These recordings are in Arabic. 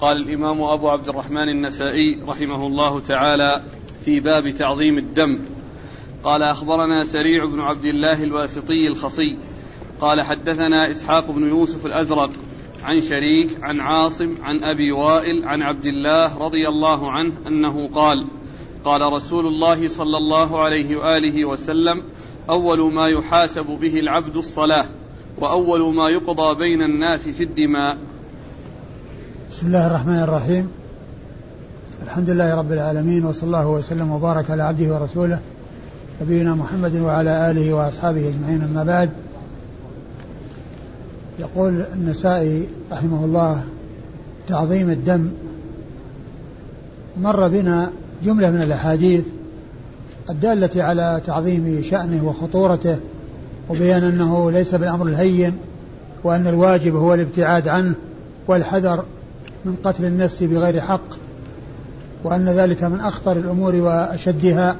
قال الإمام أبو عبد الرحمن النسائي رحمه الله تعالى في باب تعظيم الدم. قال أخبرنا سريع بن عبد الله الواسطي الخصي. قال حدثنا إسحاق بن يوسف الأزرق عن شريك عن عاصم عن أبي وائل عن عبد الله رضي الله عنه أنه قال قال رسول الله صلى الله عليه وآله وسلم أول ما يحاسب به العبد الصلاة وأول ما يقضى بين الناس في الدماء بسم الله الرحمن الرحيم. الحمد لله رب العالمين وصلى الله وسلم وبارك على عبده ورسوله نبينا محمد وعلى آله وأصحابه أجمعين أما بعد. يقول النسائي رحمه الله تعظيم الدم مر بنا جملة من الأحاديث الدالة على تعظيم شأنه وخطورته وبيان أنه ليس بالأمر الهين وأن الواجب هو الابتعاد عنه والحذر من قتل النفس بغير حق وأن ذلك من أخطر الأمور وأشدها.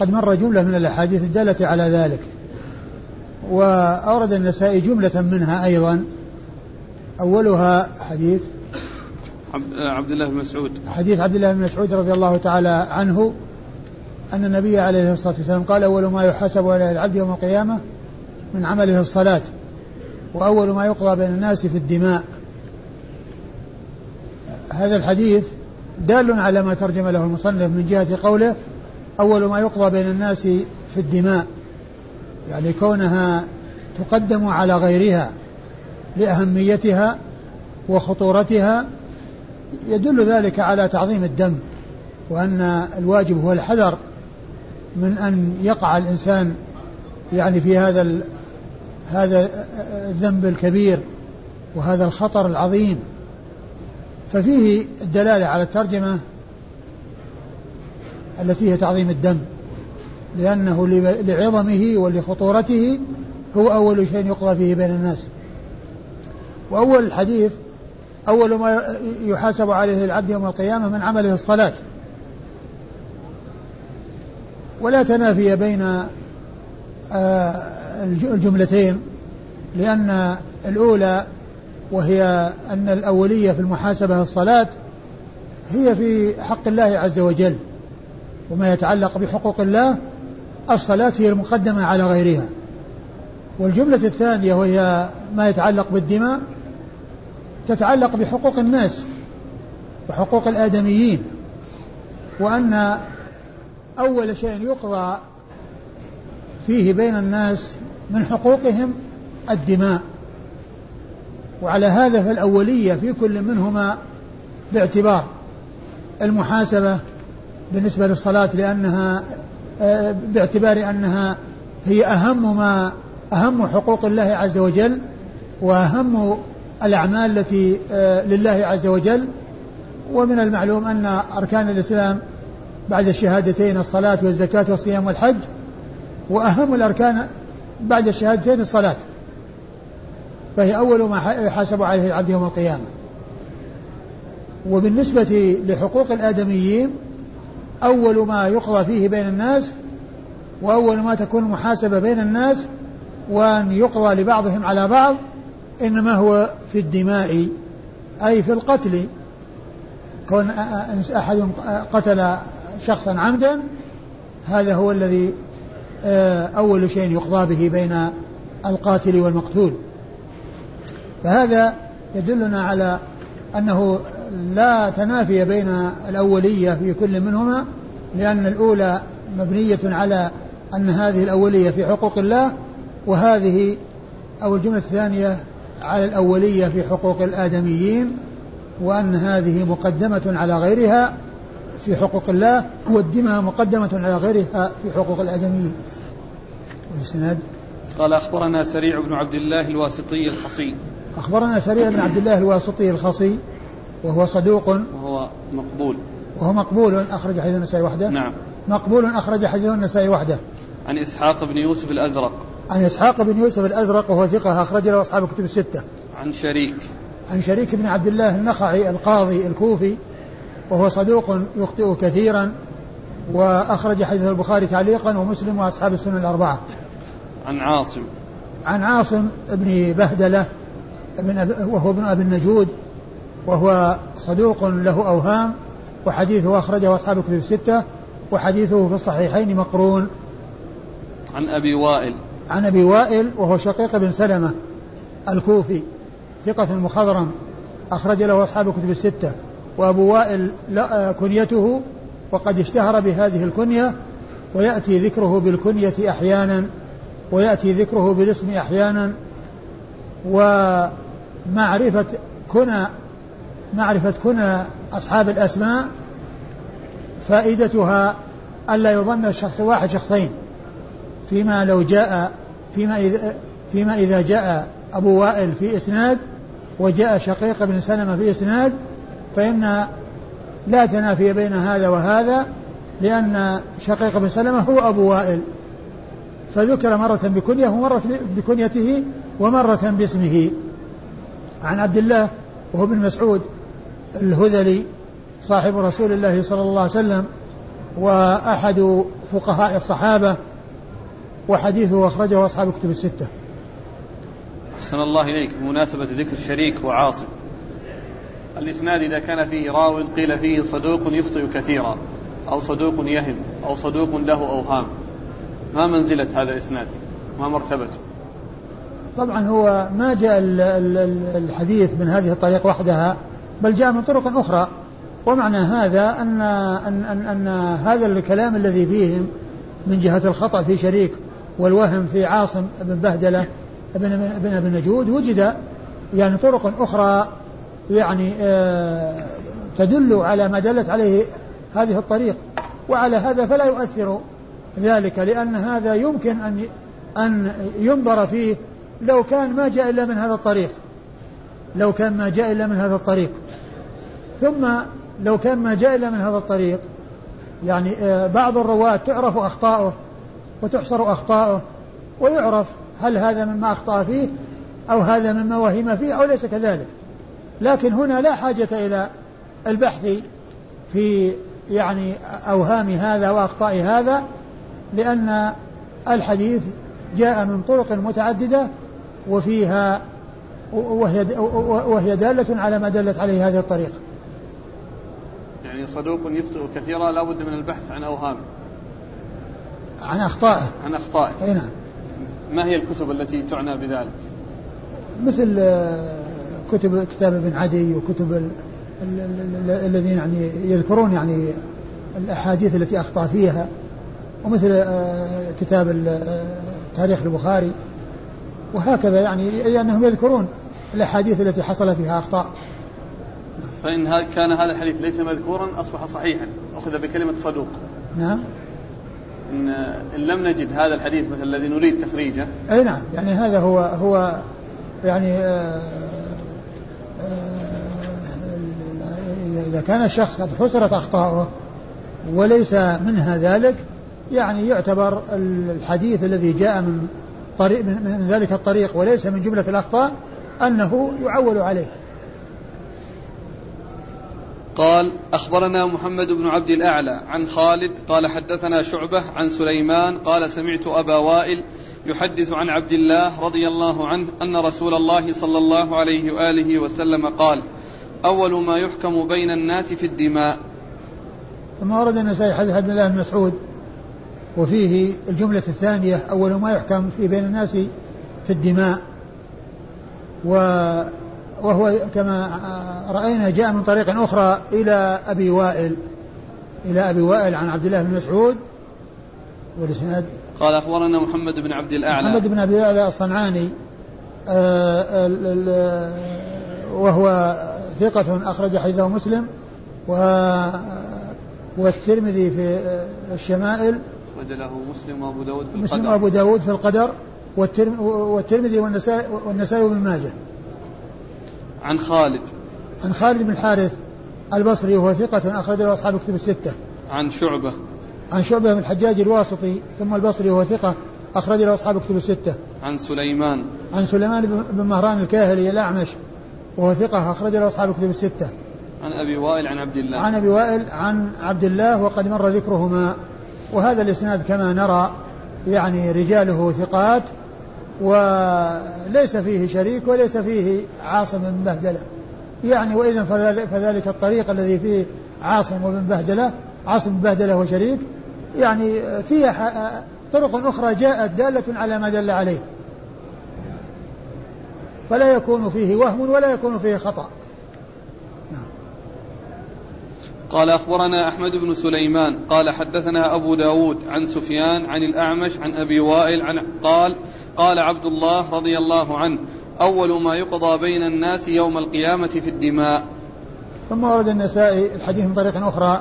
قد مر جملة من الأحاديث الدالة على ذلك وأورد النسائي جملة منها أيضا. أولها حديث عبد الله بن مسعود. حديث عبد الله بن مسعود رضي الله تعالى عنه أن النبي عليه الصلاة والسلام قال أول ما يحاسب على العبد يوم القيامة من عمله الصلاة وأول ما يقضى بين الناس في الدماء. هذا الحديث دال على ما ترجم له المصنف من جهة قوله أول ما يقضى بين الناس في الدماء يعني كونها تقدم على غيرها لأهميتها وخطورتها يدل ذلك على تعظيم الدم وأن الواجب هو الحذر من أن يقع الإنسان يعني في هذا هذا الذنب الكبير وهذا الخطر العظيم. ففيه الدلالة على الترجمة التي هي تعظيم الدم لأنه لعظمه ولخطورته هو أول شيء يقضى فيه بين الناس. وأول الحديث أول ما يحاسب عليه العبد يوم القيامة من عمله الصلاة. ولا تنافي بين آه، الجملتين لأن الأولى وهي أن الأولية في المحاسبة الصلاة هي في حق الله عز وجل وما يتعلق بحقوق الله الصلاة هي المقدمة على غيرها. والجملة الثانية وهي ما يتعلق بالدماء تتعلق بحقوق الناس وحقوق الآدميين وأن أول شيء يقضى فيه بين الناس من حقوقهم الدماء. وعلى هذا فالأولية في كل منهما باعتبار المحاسبة بالنسبة للصلاة لأنها آه، باعتبار أنها هي أهم ما أهم حقوق الله عز وجل وأهم الأعمال التي آه، لله عز وجل. ومن المعلوم أن أركان الإسلام بعد الشهادتين الصلاة والزكاة والصيام والحج وأهم الأركان بعد الشهادتين الصلاة. فهي أول ما يحاسب عليه العبد يوم القيامة. وبالنسبة لحقوق الآدميين أول ما يقضى فيه بين الناس وأول ما تكون المحاسبة بين الناس وأن يقضى لبعضهم على بعض إنما هو في الدماء أي في القتل. كون أحد قتل شخصا عمدا هذا هو الذي آه، أول شيء يقضى به بين القاتل والمقتول. فهذا يدلنا على أنه لا تنافي بين الأولية في كل منهما لأن الأولى مبنية على أن هذه الأولية في حقوق الله وهذه أو الجملة الثانية على الأولية في حقوق الآدميين وأن هذه مقدمة على غيرها في حقوق الله والدماء مقدمة على غيرها في حقوق الآدميين. والسند قال أخبرنا سريع بن عبد الله الواسطي الخصي أخبرنا سريع بن عبد الله الواسطي الخصي وهو صدوق وهو مقبول. وهو مقبول أخرج حديث النسائي وحده. نعم. مقبول أخرج حديث النسائي وحده. عن إسحاق بن يوسف الأزرق. عن إسحاق بن يوسف الأزرق وهو ثقة أخرج له أصحاب الكتب الستة. عن شريك. عن شريك بن عبد الله النخعي القاضي الكوفي وهو صدوق يخطئ كثيرا وأخرج حديث البخاري تعليقا ومسلم وأصحاب السنن الأربعة. عن عاصم. عن عاصم بن بهدلة ابن وهو ابن أبي النجود وهو صدوق له أوهام وحديثه أخرجه أصحاب الكتب الستة وحديثه في الصحيحين مقرون. عن أبي وائل. عن أبي وائل وهو شقيق بن سلمة الكوفي ثقة مخضرم أخرج له أصحاب الكتب الستة. وأبو وائل كنيته وقد اشتهر بهذه الكنية ويأتي ذكره بالكنية أحيانا ويأتي ذكره بالاسم أحيانا ومعرفة كنى معرفة كنى أصحاب الأسماء فائدتها ألا يظن الشخص واحد شخصين فيما لو جاء فيما إذا فيما إذا جاء أبو وائل في إسناد وجاء شقيق بن سلمة في إسناد فإن لا تنافي بين هذا وهذا لأن شقيق بن سلمة هو أبو وائل. فذكر مرة بكنية ومرة بكنيته ومرة باسمه. عن عبد الله وهو ابن مسعود الهذلي صاحب رسول الله صلى الله عليه وسلم وأحد فقهاء الصحابة وحديثه أخرجه أصحاب الكتب الستة. أحسن الله إليك بمناسبة ذكر شريك وعاصم. الإسناد إذا كان فيه راو قيل فيه صدوق يخطئ كثيرا أو صدوق يهم أو صدوق له أوهام. ما منزلة هذا الإسناد؟ ما مرتبته؟ طبعا هو ما جاء الحديث من هذه الطريق وحدها بل جاء من طرق أخرى. ومعنى هذا أن, أن, أن, أن هذا الكلام الذي فيهم من جهة الخطأ في شريك والوهم في عاصم بن بهدلة بن بن ابن نجود وجد يعني طرق أخرى يعني آه تدل على ما دلت عليه هذه الطريق. وعلى هذا فلا يؤثر ذلك لأن هذا يمكن أن أن ينظر فيه لو كان ما جاء إلا من هذا الطريق. لو كان ما جاء إلا من هذا الطريق. ثم لو كان ما جاء إلا من هذا الطريق يعني آه، بعض الرواة تعرف أخطاؤه وتحصر أخطاؤه ويعرف هل هذا مما أخطأ فيه أو هذا مما وهم فيه أو ليس كذلك. لكن هنا لا حاجة إلى البحث في يعني أوهام هذا وأخطاء هذا لأن الحديث جاء من طرق متعددة وفيها وهي وهي دالة على ما دلت عليه هذه الطريقة. يعني صدوق يخطئ كثيرا لا بد من البحث عن أوهامه. عن أخطائه. عن أخطائه. أي نعم. ما هي الكتب التي تعنى بذلك؟ مثل آه، كتب كتاب ابن عدي وكتب الذين يعني يذكرون يعني الأحاديث التي أخطأ فيها ومثل آه، كتاب آه، تاريخ البخاري وهكذا يعني لأنهم يذكرون الأحاديث التي حصل فيها أخطاء. فإن كان هذا الحديث ليس مذكورا أصبح صحيحا. أخذ بكلمة صدوق. نعم. إن, إن لم نجد هذا الحديث مثل الذي نريد تخريجه. أي نعم. يعني هذا هو هو يعني آه، إذا كان الشخص قد حصرت أخطاؤه وليس منها ذلك يعني يعتبر الحديث الذي جاء من طريق من ذلك الطريق وليس من جملة الأخطاء أنه يعول عليه. قال أخبرنا محمد بن عبد الأعلى عن خالد قال حدثنا شعبة عن سليمان قال سمعت أبا وائل يحدث عن عبد الله رضي الله عنه أن رسول الله صلى الله عليه وآله وسلم قال أول ما يحكم بين الناس في الدماء. ثم ورد النسائي حديث عبد الله بن مسعود. وفيه الجملة الثانية أول ما يحكم في بين الناس في الدماء. و وهو كما رأينا جاء من طريق أخرى إلى أبي وائل. إلى أبي وائل عن عبد الله بن مسعود. والإسناد؟ قال أخبرنا محمد بن عبد الأعلى. محمد بن عبد الأعلى الصنعاني. آه، وهو ثقة أخرج حديثه مسلم. و والترمذي في الشمائل. أخرج له مسلم وأبو داود في القدر. مسلم وأبو داود في القدر والترمذي والنسائي والنسائي وابن ماجه. عن خالد. عن خالد بن الحارث البصري وهو ثقة أخرج له أصحاب الكتب الستة. عن شعبة. عن شعبة بن الحجاج الواسطي ثم البصري وهو ثقة أخرج له أصحاب الكتب الستة. عن سليمان. عن سليمان بن مهران الكاهلي الأعمش وهو ثقة أخرج له أصحاب الكتب الستة. عن أبي وائل عن عبد الله. عن أبي وائل عن عبد الله وقد مر ذكرهما. وهذا الإسناد كما نرى يعني رجاله ثقات وليس فيه شريك وليس فيه عاصم بن بهدلة. يعني وإذا فذلك الطريق الذي فيه عاصم وابن بهدلة عاصم بن بهدلة وشريك يعني فيها طرق أخرى جاءت دالة على ما دل عليه. فلا يكون فيه وهم ولا يكون فيه خطأ نعم. قال أخبرنا أحمد بن سليمان قال حدثنا أبو داود عن سفيان عن الأعمش عن أبي وائل عن قال قال عبد الله رضي الله عنه أول ما يقضى بين الناس يوم القيامة في الدماء. ثم ورد النسائي الحديث من طريق أخرى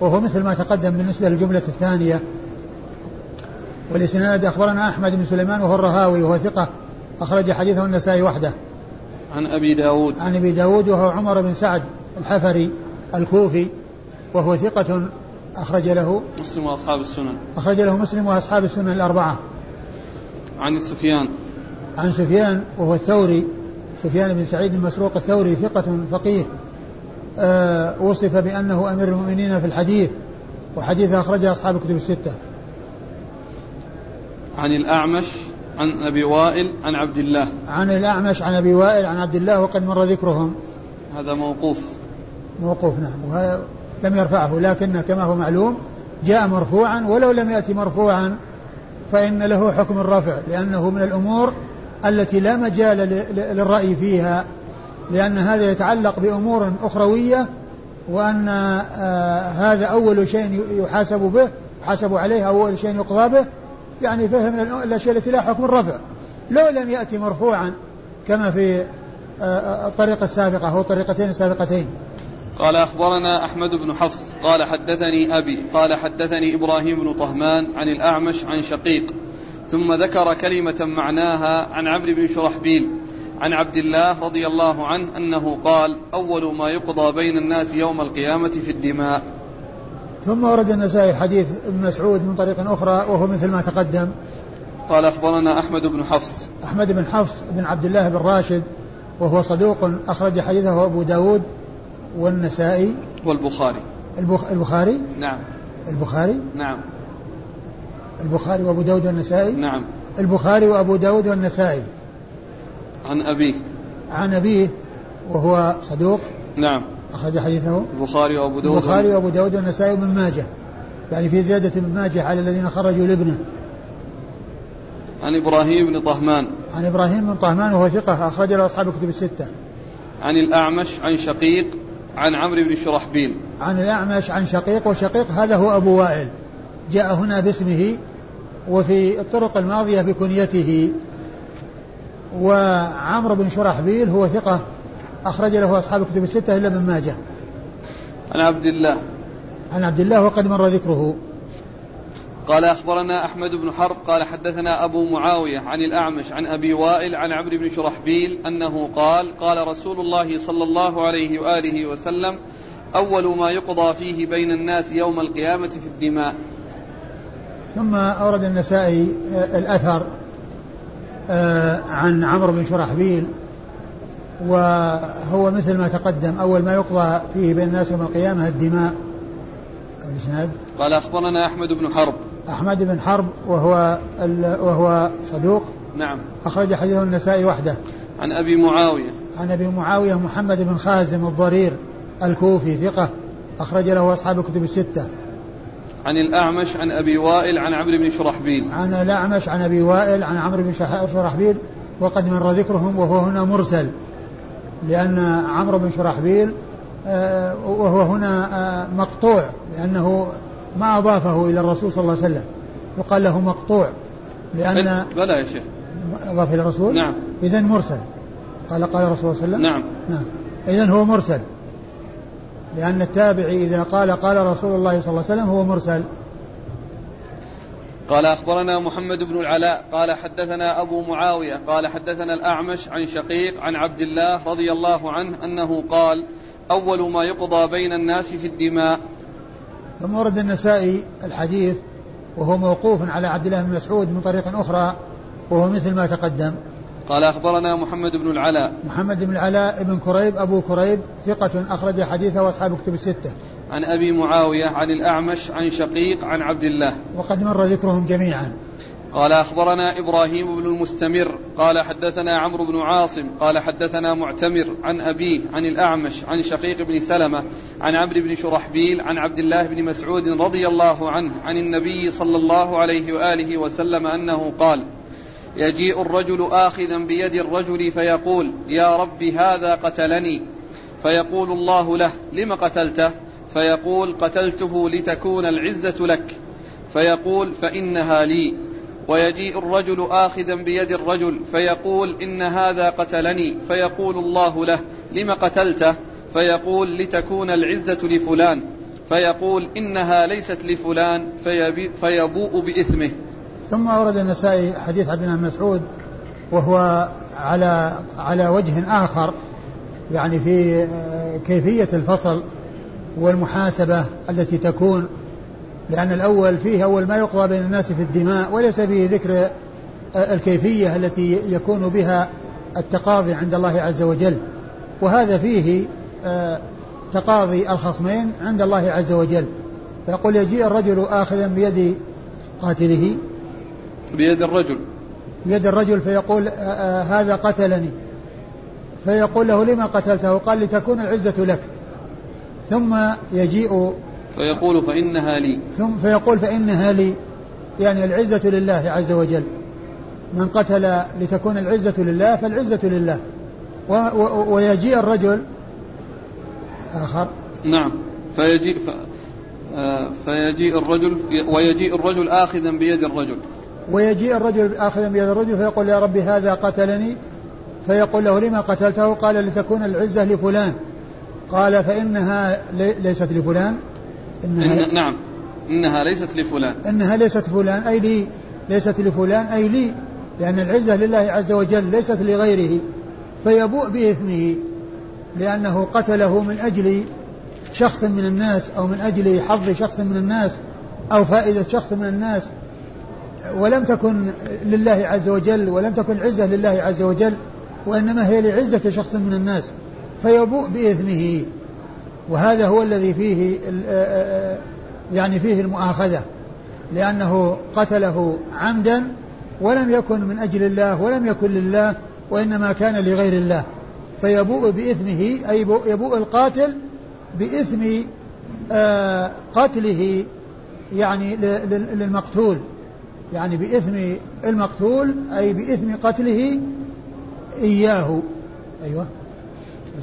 وهو مثل ما تقدم بالنسبة للجملة الثانية. والإسناد أخبرنا أحمد بن سليمان وهو الرهاوي وهو ثقة أخرج حديثه النسائي وحده. عن أبي داود. عن أبي داود وهو عمر بن سعد الحفري الكوفي. وهو ثقة أخرج له مسلم وأصحاب السنن. أخرج له مسلم وأصحاب السنن الأربعة. عن سفيان. عن سفيان وهو الثوري. سفيان بن سعيد المسروق الثوري ثقة فقيه. أه وصف بأنه أمير المؤمنين في الحديث وحديث أخرجه أصحاب الكتب الستة. عن الأعمش عن أبي وائل عن عبد الله. عن الأعمش عن أبي وائل عن عبد الله وقد مر ذكرهم. هذا موقوف. موقوف نعم. لم يرفعه لكن كما هو معلوم جاء مرفوعا ولو لم يأتي مرفوعا فإن له حكم الرفع لأنه من الأمور التي لا مجال للرأي فيها لأن هذا يتعلق بأمور أخروية وأن آه هذا أول شيء يحاسب به يحاسب عليه أول شيء يقضى به يعني فهم الأشياء التي لا حكم الرفع. لو لم يأتي مرفوعا كما في آه، آه، الطريقة السابقة أو الطريقتين السابقتين قال أخبرنا أحمد بن حفص قال حدثني أبي قال حدثني إبراهيم بن طهمان عن الأعمش عن شقيق ثم ذكر كلمة معناها عن عمرو بن شرحبيل عن عبد الله رضي الله عنه أنه قال أول ما يقضى بين الناس يوم القيامة في الدماء. ثم ورد النسائي حديث ابن مسعود من طريق أخرى وهو مثل ما تقدم. قال أخبرنا أحمد بن حفص. أحمد بن حفص بن عبد الله بن راشد وهو صدوق أخرج حديثه أبو داود والنسائي والبخاري. البخ... البخاري؟ نعم. البخاري؟ نعم. البخاري وأبو داود والنسائي؟ نعم. البخاري وأبو داود والنسائي. عن أبيه. عن أبيه وهو صدوق. نعم. أخرج حديثه. البخاري وأبو داود البخاري وأبو داود والنسائي وابن ماجه. يعني في زيادة ابن ماجه على الذين خرجوا لابنه. عن إبراهيم بن طهمان. عن إبراهيم بن طهمان وهو ثقة أخرج له أصحاب الكتب الستة. عن الأعمش عن شقيق عن عمرو بن شرحبيل. عن الأعمش عن شقيق وشقيق هذا هو أبو وائل. جاء هنا باسمه وفي الطرق الماضية بكنيته. وعمرو بن شرحبيل هو ثقة أخرج له أصحاب الكتب الستة إلا ابن ماجه. عن عبد الله. عن عبد الله وقد مر ذكره. قال أخبرنا أحمد بن حرب قال حدثنا أبو معاوية عن الأعمش عن أبي وائل عن عمرو بن شرحبيل أنه قال قال رسول الله صلى الله عليه وآله وسلم أول ما يقضى فيه بين الناس يوم القيامة في الدماء. ثم أورد النسائي آه، الأثر آه، عن عمرو بن شرحبيل وهو مثل ما تقدم أول ما يقضى فيه بين الناس يوم القيامة الدماء. الإسناد؟ قال أخبرنا أحمد بن حرب أحمد بن حرب وهو وهو صدوق. نعم. أخرج حديثه النسائي وحده. عن أبي معاوية. عن أبي معاوية محمد بن خازم الضرير الكوفي ثقة. أخرج له أصحاب الكتب الستة. عن الأعمش عن أبي وائل عن عمرو بن شرحبيل. عن الأعمش عن أبي وائل عن عمرو بن شرحبيل. وقد مر ذكرهم وهو هنا مرسل. لأن عمرو بن شرحبيل آه، وهو هنا آه، مقطوع. لأنه ما أضافه إلى الرسول صلى الله عليه وسلم. يقال له مقطوع لأن بلى يا شيخ. أضاف إلى الرسول؟ نعم. إذا مرسل. قال قال الرسول صلى الله عليه وسلم؟ نعم. نعم. إذا هو مرسل. لأن التابعي إذا قال قال رسول الله صلى الله عليه وسلم هو مرسل. قال أخبرنا محمد بن العلاء قال حدثنا أبو معاوية قال حدثنا الأعمش عن شقيق عن عبد الله رضي الله عنه أنه قال أول ما يقضى بين الناس في الدماء ثم ورد النسائي الحديث وهو موقوف على عبد الله بن مسعود من طريق أخرى وهو مثل ما تقدم. قال أخبرنا محمد بن العلاء. محمد بن العلاء بن كريب أبو كريب ثقة أخرج حديثه وأصحاب كتب الستة. عن أبي معاوية عن الأعمش عن شقيق عن عبد الله. وقد مر ذكرهم جميعا. قال أخبرنا إبراهيم بن المستمر قال حدثنا عمرو بن عاصم قال حدثنا معتمر عن أبيه عن الأعمش عن شقيق بن سلمة عن عمرو بن شرحبيل عن عبد الله بن مسعود رضي الله عنه عن النبي صلى الله عليه وآله وسلم أنه قال يجيء الرجل آخذا بيد الرجل فيقول يا رب هذا قتلني. فيقول الله له لم قتلته؟ فيقول قتلته لتكون العزة لك. فيقول فإنها لي. ويجيء الرجل آخذا بيد الرجل فيقول إن هذا قتلني فيقول الله له لم قتلته؟ فيقول لتكون العزة لفلان. فيقول إنها ليست لفلان فيبوء بإثمه. ثم أورد النسائي حديث عبد الله مسعود وهو على على وجه آخر يعني في كيفية الفصل والمحاسبة التي تكون لأن الأول فيه أول ما يقضى بين الناس في الدماء وليس فيه ذكر الكيفية التي يكون بها التقاضي عند الله عز وجل. وهذا فيه آه، تقاضي الخصمين عند الله عز وجل. فيقول يجيء الرجل آخذا بيد قاتله. بيد الرجل. بيد الرجل فيقول آه، آه، هذا قتلني. فيقول له لما قتلته؟ قال لتكون العزة لك. ثم يجيء فيقول فإنها لي. ثم فيقول فإنها لي. يعني العزة لله عز وجل. من قتل لتكون العزة لله فالعزة لله. و و ويجيء الرجل آخر. نعم. فيجيء ف... آه، فيجيء الرجل ويجيء الرجل آخذا بيد الرجل. ويجيء الرجل آخذا بيد الرجل فيقول يا ربي هذا قتلني. فيقول له لما قتلته؟ قال لتكون العزة لفلان. قال فإنها ليست لفلان. إنها إن نعم. إنها ليست لفلان. إنها ليست فلان أي لي ليست لفلان أي لي لأن العزة لله عز وجل ليست لغيره فيبوء بإثمه لأنه قتله من أجل شخص من الناس أو من أجل حظ شخص من الناس أو فائدة شخص من الناس ولم تكن لله عز وجل ولم تكن عزة لله عز وجل وإنما هي لعزة شخص من الناس فيبوء بإثمه. وهذا هو الذي فيه يعني فيه المؤاخذة لأنه قتله عمدا ولم يكن من أجل الله ولم يكن لله وإنما كان لغير الله. فيبوء بإثمه أي يبوء القاتل بإثم قتله يعني للمقتول. يعني بإثم المقتول أي بإثم قتله إياه. أيوه.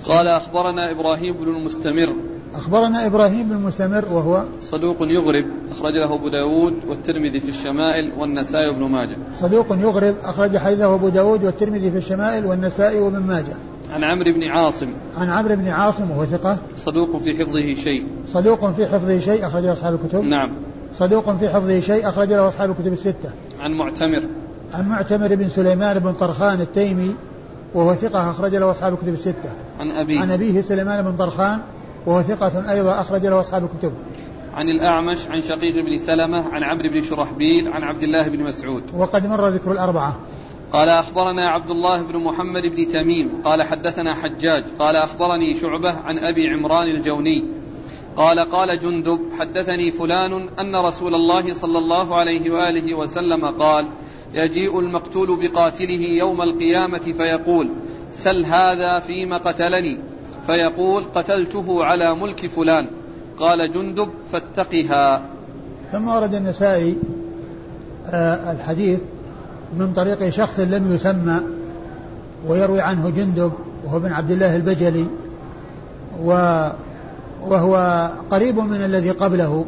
قال أخبرنا إبراهيم بن المستمر. أخبرنا إبراهيم بن المستمر وهو صدوق يغرب أخرج له أبو داود والترمذي في الشمائل والنسائي وابن ماجه. صدوق يغرب أخرج حديثه أبو داود والترمذي في الشمائل والنسائي وابن ماجه. عن عمرو بن عاصم. عن عمرو بن عاصم وهو ثقة. صدوق في حفظه شيء. صدوق في حفظه شيء أخرج له أصحاب الكتب. نعم. صدوق في حفظه شيء أخرج له أصحاب الكتب الستة. عن معتمر. عن معتمر بن سليمان بن طرخان التيمي. وهو ثقة أخرج له أصحاب الكتب الستة. عن أبيه عن أبيه سليمان بن طرخان وهو ثقة أيضا أخرج له أصحاب الكتب. عن الأعمش عن شقيق بن سلمة عن عمرو بن شرحبيل عن عبد الله بن مسعود. وقد مر ذكر الأربعة. قال أخبرنا عبد الله بن محمد بن تميم قال حدثنا حجاج قال أخبرني شعبة عن أبي عمران الجوني قال قال جندب حدثني فلان أن رسول الله صلى الله عليه وآله وسلم قال يجيء المقتول بقاتله يوم القيامة فيقول سل هذا فيما قتلني؟ فيقول قتلته على ملك فلان. قال جندب فاتقها. ثم ورد النسائي آه الحديث من طريق شخص لم يسمى ويروي عنه جندب وهو بن عبد الله البجلي و وهو قريب من الذي قبله.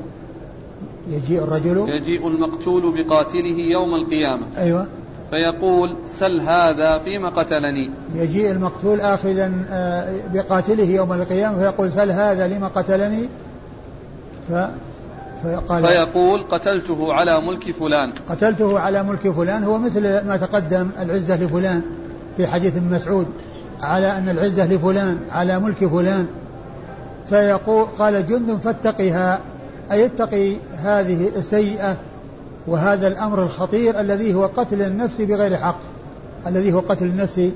يجيء الرجل. يجيء المقتول بقاتله يوم القيامة. أيوة. فيقول سل هذا فيما قتلني. يجيء المقتول آخذا آه، بقاتله يوم القيامة فيقول سل هذا لما قتلني. ف فيقال فيقول قتلته على ملك فلان. قتلته على ملك فلان. هو مثل ما تقدم العزة لفلان في حديث ابن مسعود على أن العزة لفلان على ملك فلان. فيقول قال جند فاتقها. أي اتقي هذه السيئة وهذا الأمر الخطير الذي هو قتل النفس بغير حق الذي هو قتل النفس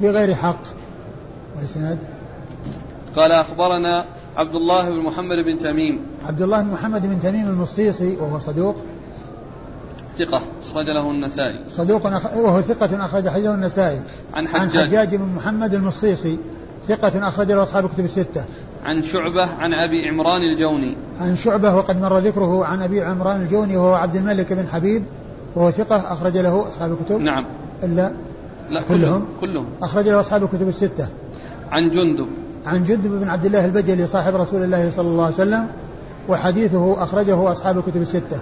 بغير حق. والإسناد؟ قال أخبرنا عبد الله بن محمد بن تميم. عبد الله بن محمد بن تميم المصيصي وهو صدوق. ثقة أخرج له النسائي. صدوق أخ... وهو ثقة أخرج حديثه النسائي. عن عن حجاج. حجاج بن محمد المصيصي ثقة أخرج له أصحاب الكتب الستة. عن شعبة عن أبي عمران الجوني. عن شعبة وقد مر ذكره عن أبي عمران الجوني وهو عبد الملك بن حبيب وهو ثقة أخرج له أصحاب الكتب. نعم. إلا لا كلهم كلهم؟ أخرج له أصحاب الكتب الستة. عن جندب. عن جندب بن عبد الله البجلي صاحب رسول الله صلى الله عليه وسلم وحديثه أخرجه أصحاب الكتب الستة.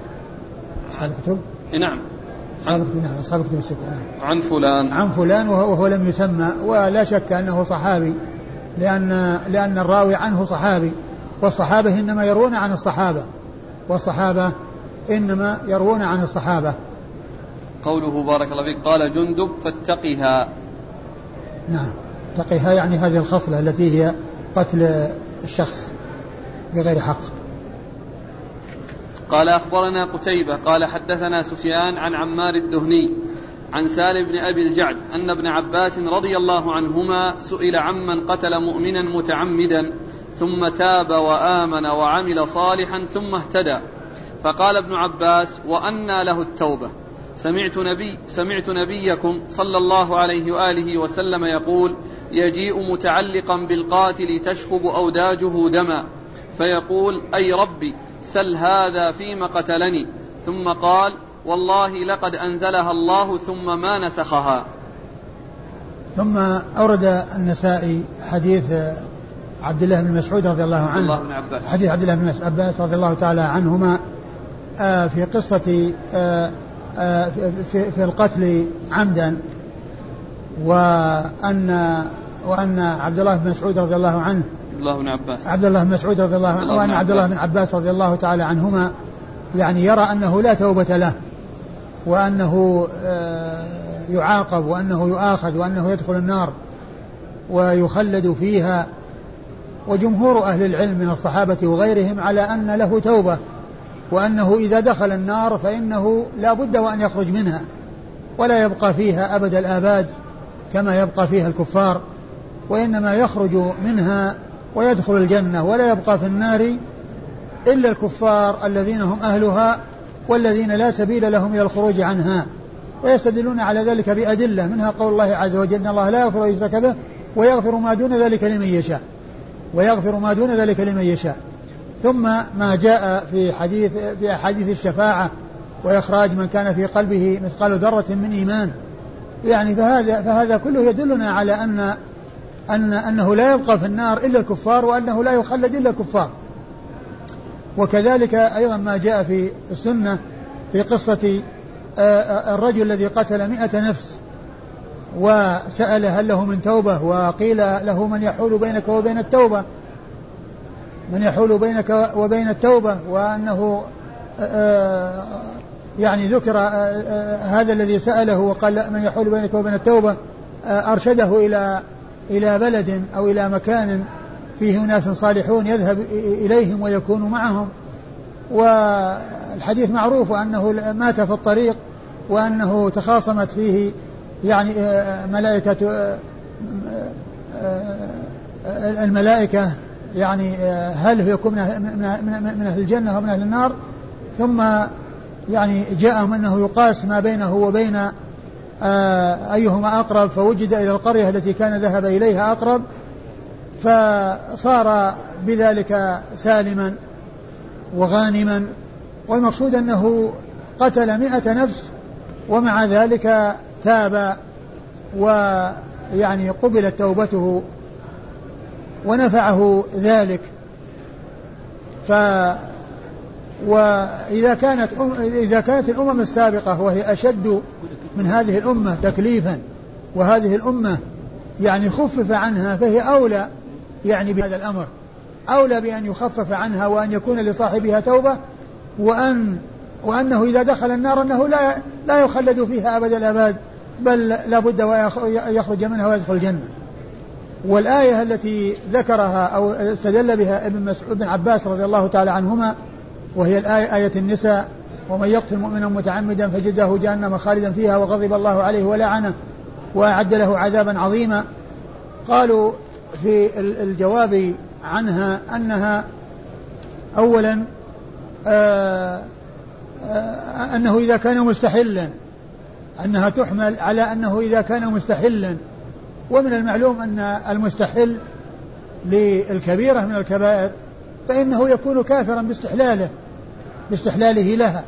أصحاب الكتب؟ نعم. أصحاب الكتب نعم أصحاب الكتب الستة نعم. عن فلان. عن فلان وهو, وهو لم يسمى ولا شك أنه صحابي. لأن لأن الراوي عنه صحابي والصحابة إنما يروون عن الصحابة والصحابة إنما يروون عن الصحابة. قوله بارك الله فيك قال جندب فاتقها. نعم تقيها يعني هذه الخصلة التي هي قتل الشخص بغير حق. قال أخبرنا قتيبة قال حدثنا سفيان عن عمار الدهني. عن سالم بن أبي الجعد أن ابن عباس رضي الله عنهما سئل عمن قتل مؤمنا متعمدا ثم تاب وآمن وعمل صالحا ثم اهتدى. فقال ابن عباس وأنى له التوبة. سمعت نبي سمعت نبيكم صلى الله عليه وآله وسلم يقول يجيء متعلقا بالقاتل تشخب أوداجه دما. فيقول أي ربي سل هذا فيما قتلني. ثم قال والله لقد أنزلها الله ثم ما نسخها. ثم أورد النسائي حديث عبد الله بن مسعود رضي الله عنه. الله بن عباس. حديث عبد الله بن عباس رضي الله تعالى عنهما آه، في قصة آه، آه، في, القتل عمدا وأن وأن عبد الله بن مسعود رضي الله عنه عبد الله بن عباس. عبد الله بن مسعود رضي الله عنه وأن عبد الله. بن عباس رضي الله تعالى عنهما يعني يرى أنه لا توبة له. وأنه آه، يعاقب وأنه يؤاخذ وأنه يدخل النار ويخلد فيها. وجمهور أهل العلم من الصحابة وغيرهم على أن له توبة وأنه إذا دخل النار فإنه لا بد وأن يخرج منها ولا يبقى فيها أبد الآباد كما يبقى فيها الكفار وإنما يخرج منها ويدخل الجنة ولا يبقى في النار إلا الكفار الذين هم أهلها. والذين لا سبيل لهم إلى الخروج عنها ويستدلون على ذلك بأدلة منها قول الله عز وجل إن الله لا يغفر أن يشرك به ويغفر ما دون ذلك لمن يشاء ويغفر ما دون ذلك لمن يشاء. ثم ما جاء في حديث في أحاديث الشفاعة وإخراج من كان في قلبه مثقال ذرة من إيمان. يعني فهذا فهذا كله يدلنا على أن أن أنه لا يبقى في النار إلا الكفار وأنه لا يخلد إلا الكفار. وكذلك أيضا ما جاء في السنة في قصة آه، الرجل الذي قتل مئة نفس وسأل هل له من توبة وقيل له من يحول بينك وبين التوبة من يحول بينك وبين التوبة وأنه آه، يعني ذكر آه، آه، هذا الذي سأله وقال من يحول بينك وبين التوبة آه، أرشده إلى إلى بلد أو إلى مكان فيه ناس صالحون يذهب إليهم ويكون معهم. والحديث معروف أنه مات في الطريق وأنه تخاصمت فيه يعني آه، ملائكة آه، آه، الملائكة يعني هل يكون من أهل- الجنة أو من أهل النار؟ ثم يعني جاءهم أنه يقاس ما بينه وبين أيهما أقرب فوجد إلى القرية التي كان ذهب إليها أقرب فصار بذلك سالما وغانما والمقصود أنه قتل مئة نفس ومع ذلك تاب ويعني قبلت توبته ونفعه ذلك. ف وإذا كانت أم إذا كانت الأمم السابقة وهي أشد من هذه الأمة تكليفا وهذه الأمة يعني خفف عنها فهي أولى يعني بهذا الأمر. أولى بأن يخفف عنها وأن يكون لصاحبها توبة وأن وأنه إذا دخل النار أنه لا لا يخلد فيها أبد الآباد بل لا بد وأن يخرج منها ويدخل الجنة. والآية التي ذكرها أو استدل بها ابن مسعود بن عباس رضي الله تعالى عنهما وهي الآية آية النساء ومن يقتل مؤمنا متعمدا فجزاه جهنم خالدا فيها وغضب الله عليه ولعنه وأعد له عذابا عظيما. قالوا في الجواب عنها أنها أولا آآ آه، أنه إذا كان مستحلا أنها تحمل على أنه إذا كان مستحلا. ومن المعلوم أن المستحل للكبيرة من الكبائر فإنه يكون كافرا باستحلاله باستحلاله لها.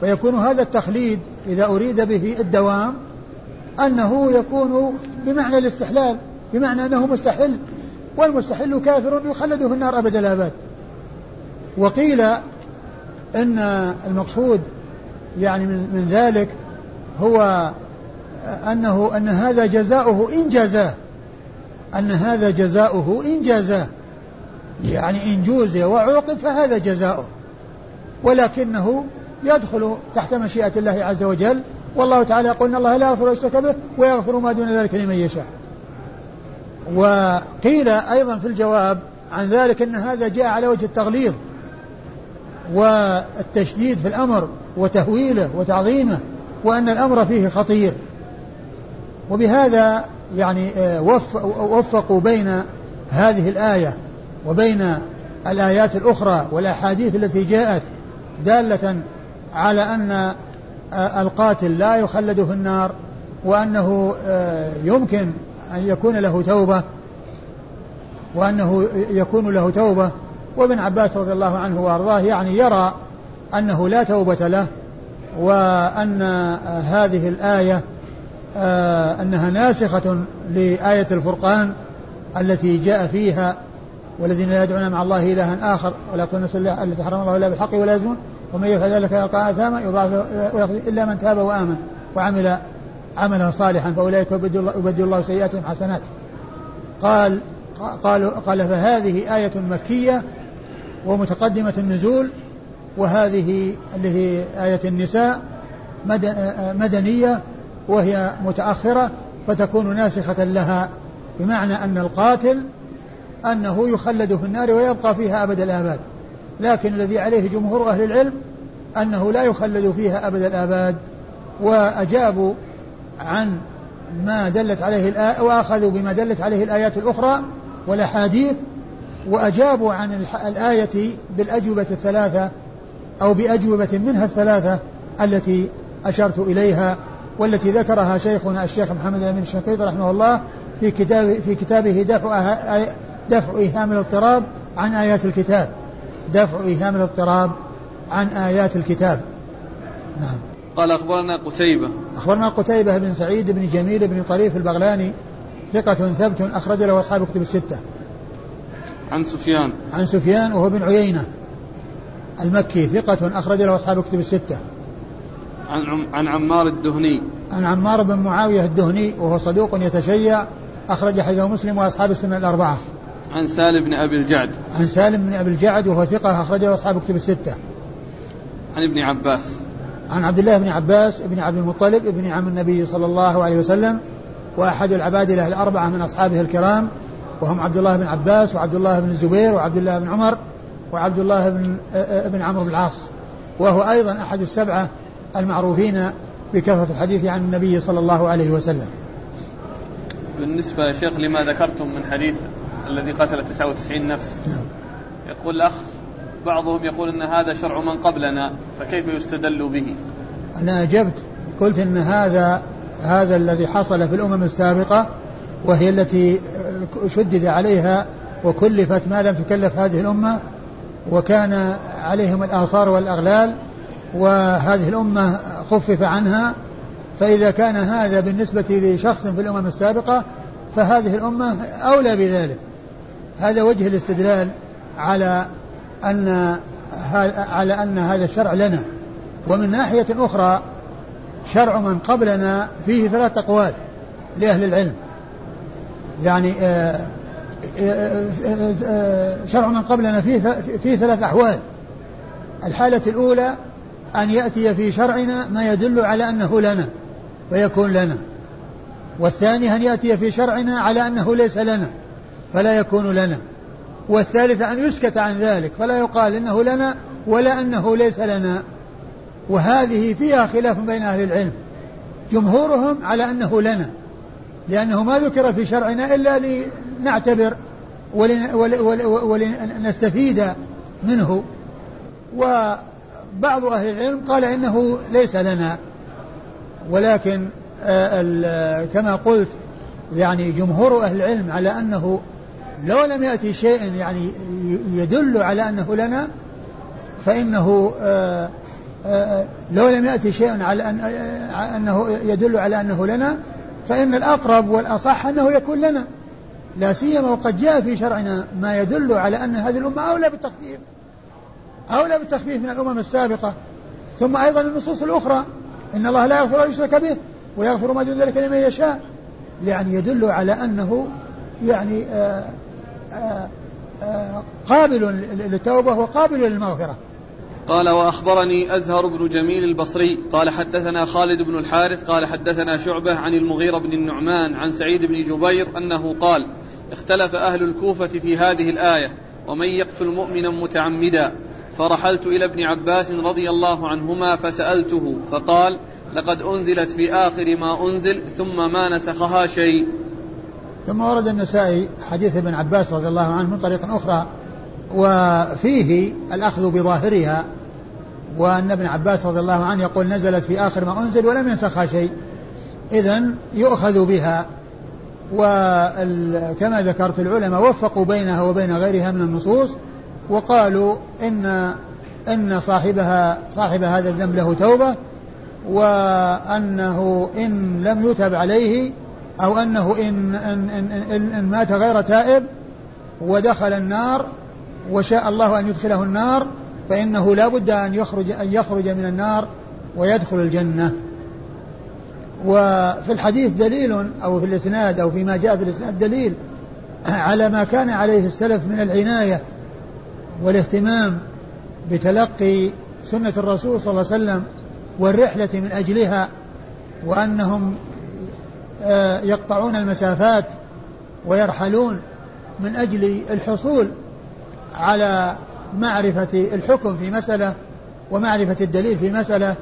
فيكون هذا التخليد إذا أريد به الدوام أنه يكون بمعنى الاستحلال. بمعنى أنه مستحل والمستحل كافر يخلد في النار أبد الآباد وقيل إن المقصود يعني من, من ذلك هو أنه أن هذا جزاؤه إن جازاه. أن هذا جزاؤه إن جازاه. يعني إن جوزي وعوقب فهذا جزاؤه. ولكنه يدخل تحت مشيئة الله عز وجل. والله تعالى يقول إن الله لا يغفر يشرك به ويغفر ما دون ذلك لمن يشاء. وقيل أيضا في الجواب عن ذلك أن هذا جاء على وجه التغليظ والتشديد في الأمر وتهويله وتعظيمه وأن الأمر فيه خطير. وبهذا يعني آه، وفقوا بين هذه الآية وبين الآيات الأخرى والأحاديث التي جاءت دالة على أن آه، القاتل لا يخلد في النار وأنه آه، يمكن أن يكون له توبة وأنه يكون له توبة. وابن عباس رضي الله عنه وأرضاه يعني يرى أنه لا توبة له وأن هذه الآية آه أنها ناسخة لآية الفرقان التي جاء فيها والذين لا يدعون مع الله إلها آخر ولا الله التي حرم الله إلا بالحق ولا يزنون ومن يفعل ذلك يلقى آثاما يضاعف إلا من تاب وآمن وعمل عملا صالحا فأولئك يبدل الله, الله سيئاتهم حسنات. قال قال قال فهذه آية مكية ومتقدمة النزول وهذه اللي هي آية النساء مدنية وهي متأخرة فتكون ناسخة لها بمعنى أن القاتل أنه يخلد في النار ويبقى فيها أبد الآباد. لكن الذي عليه جمهور أهل العلم أنه لا يخلد فيها أبد الآباد وأجابوا عن ما دلت عليه الآية وأخذوا بما دلت عليه الآيات الأخرى والأحاديث وأجابوا عن الآية بالأجوبة الثلاثة أو بأجوبة منها الثلاثة التي أشرت إليها والتي ذكرها شيخنا الشيخ محمد بن الشنقيط رحمه الله في كتاب في كتابه دفع دفع إيهام الاضطراب عن آيات الكتاب. دفع إيهام الاضطراب عن آيات الكتاب. نعم. قال أخبرنا قتيبة. أخبرنا قتيبة بن سعيد بن جميل بن طريف البغلاني ثقة ثبت أخرج له أصحاب كتب الستة. عن سفيان. عن سفيان وهو بن عيينة المكي ثقة أخرج له أصحاب كتب الستة. عن عن عمار الدهني. عن عمار بن معاوية الدهني وهو صدوق يتشيع أخرج حديثه مسلم وأصحاب السنة الأربعة. عن سالم بن أبي الجعد. عن سالم بن أبي الجعد وهو ثقة أخرجه أصحاب كتب الستة. عن ابن عباس. عن عبد الله بن عباس بن عبد المطلب ابن عم النبي صلى الله عليه وسلم وأحد العبادلة الأربعة من أصحابه الكرام وهم عبد الله بن عباس وعبد الله بن الزبير وعبد الله بن عمر وعبد الله بن ابن عمرو بن العاص وهو أيضا أحد السبعة المعروفين بكثرة الحديث عن النبي صلى الله عليه وسلم بالنسبة يا شيخ لما ذكرتم من حديث الذي قتل 99 نفس نعم. يقول الأخ بعضهم يقول أن هذا شرع من قبلنا فكيف يستدل به؟ أنا أجبت قلت أن هذا هذا الذي حصل في الأمم السابقة وهي التي شدد عليها وكلفت ما لم تكلف هذه الأمة وكان عليهم الآثار والأغلال وهذه الأمة خفف عنها فإذا كان هذا بالنسبة لشخص في الأمم السابقة فهذه الأمة أولى بذلك. هذا وجه الاستدلال على أن على أن هذا الشرع لنا. ومن ناحية أخرى شرع من قبلنا فيه ثلاث أقوال لأهل العلم. يعني آه، آه، آه، شرع من قبلنا فيه فيه ثلاث أحوال. الحالة الأولى أن يأتي في شرعنا ما يدل على أنه لنا ويكون لنا. والثاني أن يأتي في شرعنا على أنه ليس لنا فلا يكون لنا. والثالث أن يسكت عن ذلك فلا يقال إنه لنا ولا أنه ليس لنا. وهذه فيها خلاف بين أهل العلم. جمهورهم على أنه لنا لأنه ما ذكر في شرعنا إلا لنعتبر ولنستفيد منه. بعض أهل العلم قال إنه ليس لنا. ولكن آه، كما قلت يعني جمهور أهل العلم على أنه لو لم يأتي شيء يعني يدل على أنه لنا فإنه آه، آه، لو لم يأتي شيء على أن أنه يدل على أنه لنا فإن الأقرب والأصح أنه يكون لنا. لا سيما وقد جاء في شرعنا ما يدل على أن هذه الأمة أولى بالتخفيف أولى بالتخفيف من الأمم السابقة. ثم أيضا النصوص الأخرى إن الله لا يغفر أن يشرك به ويغفر ما دون ذلك لمن يشاء. يعني يدل على أنه يعني آه، آه، قابل للتوبة وقابل للمغفرة. قال وأخبرني أزهر بن جميل البصري. قال حدثنا خالد بن الحارث. قال حدثنا شعبة عن المغيرة بن النعمان عن سعيد بن جبير أنه قال اختلف أهل الكوفة في هذه الآية ومن يقتل مؤمنا متعمدا؟ فرحلت إلى ابن عباس رضي الله عنهما فسألته فقال لقد أنزلت في آخر ما أنزل ثم ما نسخها شيء. ثم ورد النسائي حديث ابن عباس رضي الله عنه من طريق أخرى وفيه الأخذ بظاهرها وأن ابن عباس رضي الله عنه يقول نزلت في آخر ما أنزل ولم ينسخها شيء. إذا يؤخذ بها وكما ذكرت العلماء وفقوا بينها وبين غيرها من النصوص وقالوا إن إن صاحبها صاحب هذا الذنب له توبة وأنه إن لم يتب عليه أو أنه إن, إن, إن, إن, مات غير تائب ودخل النار وشاء الله أن يدخله النار فإنه لا بد أن يخرج أن يخرج من النار ويدخل الجنة. وفي الحديث دليل أو في الإسناد أو فيما جاء في الإسناد دليل على ما كان عليه السلف من العناية والاهتمام بتلقي سنة الرسول صلى الله عليه وسلم والرحلة من أجلها وأنهم يقطعون المسافات ويرحلون من أجل الحصول على معرفة الحكم في مسألة ومعرفة الدليل في مسألة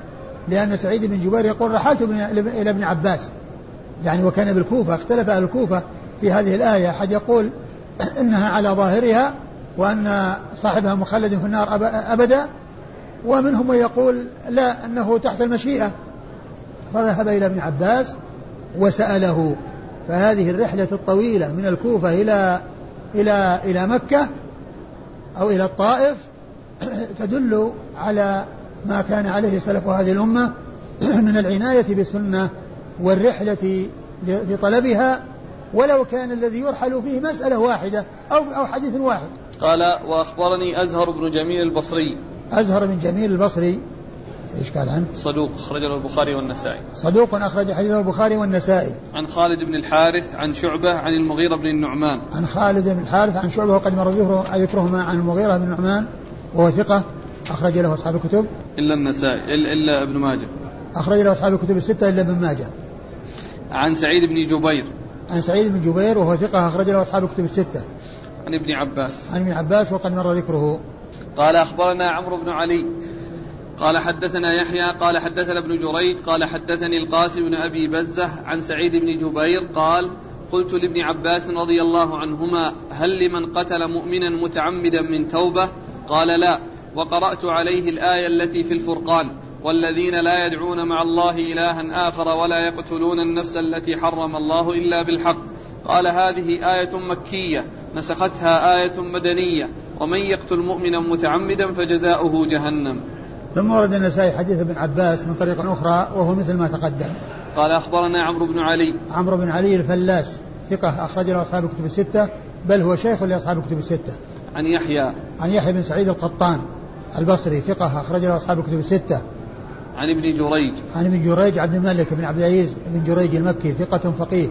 لأن سعيد بن جبير يقول رحلت إلى ابن عباس. يعني وكان بالكوفة اختلف أهل الكوفة في هذه الآية. أحد يقول إنها على ظاهرها وأن صاحبها مخلد في النار أبدا ومنهم من يقول لا أنه تحت المشيئة. فذهب إلى ابن عباس وسأله فهذه الرحلة الطويلة من الكوفة إلى إلى إلى مكة أو إلى الطائف تدل على ما كان عليه سلف هذه الأمة من العناية بالسنة والرحلة لطلبها ولو كان الذي يرحل فيه مسألة واحدة أو أو حديث واحد. قال وأخبرني أزهر بن جميل البصري. أزهر بن جميل البصري إيش قال عنه؟ صدوق أخرج له البخاري والنسائي. صدوق أخرج حديثه البخاري والنسائي. عن خالد بن الحارث عن شعبة عن المغيرة بن النعمان. عن خالد بن الحارث عن شعبة وقد مر ذكرهما عن المغيرة بن النعمان وهو ثقة أخرج له أصحاب الكتب. إلا النسائي إلا, إلا ابن ماجه. أخرج له أصحاب الكتب الستة إلا ابن ماجه. عن سعيد بن جبير. عن سعيد بن جبير وهو ثقة أخرج له أصحاب الكتب الستة. عن ابن عباس. عن ابن عباس وقد مر ذكره. قال أخبرنا عمرو بن علي قال حدثنا يحيى قال حدثنا ابن جريج قال حدثني القاسم بن أبي بزة عن سعيد بن جبير قال قلت لابن عباس رضي الله عنهما هل لمن قتل مؤمنا متعمدا من توبة؟ قال لا وقرأت عليه الآية التي في الفرقان والذين لا يدعون مع الله إلها آخر ولا يقتلون النفس التي حرم الله إلا بالحق. قال هذه آية مكية نسختها آية مدنية ومن يقتل مؤمنا متعمدا فجزاؤه جهنم. ثم ورد النسائي حديث ابن عباس من طريق أخرى وهو مثل ما تقدم. قال أخبرنا عمرو بن علي. عمرو بن علي الفلاس ثقة أخرج له أصحاب الكتب الستة بل هو شيخ لأصحاب الكتب الستة. عن يحيى. عن يحيى بن سعيد القطان البصري ثقة أخرج له أصحاب الكتب الستة. عن ابن جريج. عن ابن جريج عبد الملك بن عبد العزيز بن جريج المكي ثقة فقيه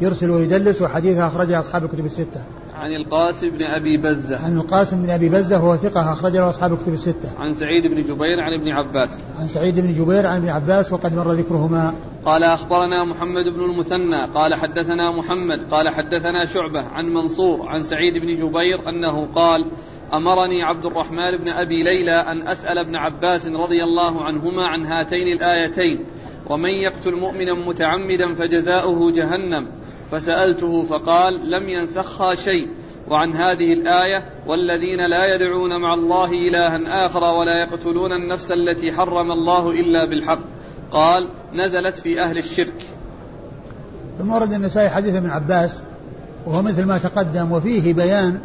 يرسل ويدلس وحديثه أخرجه أصحاب الكتب الستة. عن القاسم بن أبي بزة. عن القاسم بن أبي بزة وهو ثقة أخرج له أصحاب الكتب الستة. عن سعيد بن جبير عن ابن عباس. عن سعيد بن جبير عن ابن عباس وقد مر ذكرهما. قال أخبرنا محمد بن المثنى قال حدثنا محمد قال حدثنا شعبة عن منصور عن سعيد بن جبير أنه قال أمرني عبد الرحمن بن أبي ليلى أن أسأل ابن عباس رضي الله عنهما عن هاتين الآيتين ومن يقتل مؤمنا متعمدا فجزاؤه جهنم. فسألته فقال لم ينسخها شيء وعن هذه الآية والذين لا يدعون مع الله إلها آخر ولا يقتلون النفس التي حرم الله إلا بالحق. قال نزلت في أهل الشرك. ثم ورد النسائي حديث ابن عباس وهو مثل ما تقدم وفيه بيان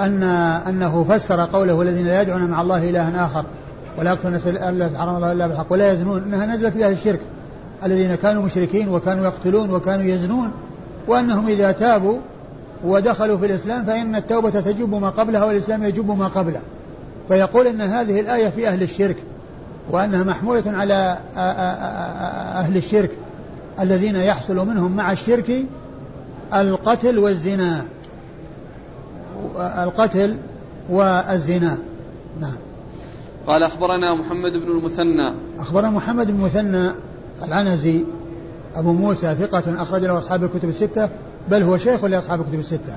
أن أنه فسر قوله والذين لا يدعون مع الله إلها آخر ولا يقتلون النفس التي حرم الله إلا بالحق ولا يزنون أنها نزلت في أهل الشرك الذين كانوا مشركين وكانوا يقتلون وكانوا يزنون وأنهم إذا تابوا ودخلوا في الإسلام فإن التوبة تجب ما قبلها والإسلام يجب ما قبله. فيقول أن هذه الآية في أهل الشرك وأنها محمولة على أهل الشرك الذين يحصل منهم مع الشرك القتل والزنا. القتل والزنا. نعم. قال أخبرنا محمد بن المثنى. أخبرنا محمد بن المثنى العنزي أبو موسى ثقة أخرج له أصحاب الكتب الستة بل هو شيخ لأصحاب الكتب الستة.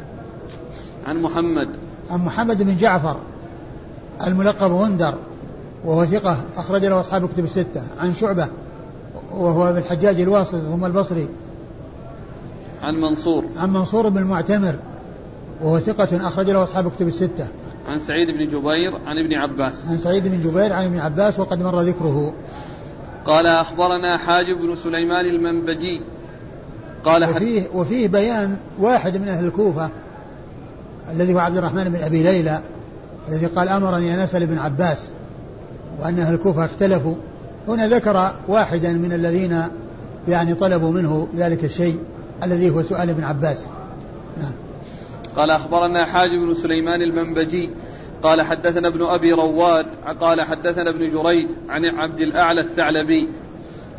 عن محمد. عن محمد بن جعفر الملقب غندر وهو ثقة أخرج له أصحاب الكتب الستة. عن شعبة وهو ابن الحجاج الواسط ثم البصري. عن منصور. عن منصور بن المعتمر وهو ثقة أخرج له أصحاب الكتب الستة. عن سعيد بن جبير عن ابن عباس. عن سعيد بن جبير عن ابن عباس وقد مر ذكره. قال أخبرنا حاجب بن سليمان المنبجي. قال وفيه, وفيه بيان واحد من أهل الكوفة الذي هو عبد الرحمن بن أبي ليلى الذي قال أمرني أن أسأل ابن عباس وأن أهل الكوفة اختلفوا. هنا ذكر واحدا من الذين يعني طلبوا منه ذلك الشيء الذي هو سؤال ابن عباس. نعم. قال أخبرنا حاج بن سليمان المنبجي. قال حدثنا ابن أبي رواد قال حدثنا ابن جريج عن عبد الأعلى الثعلبي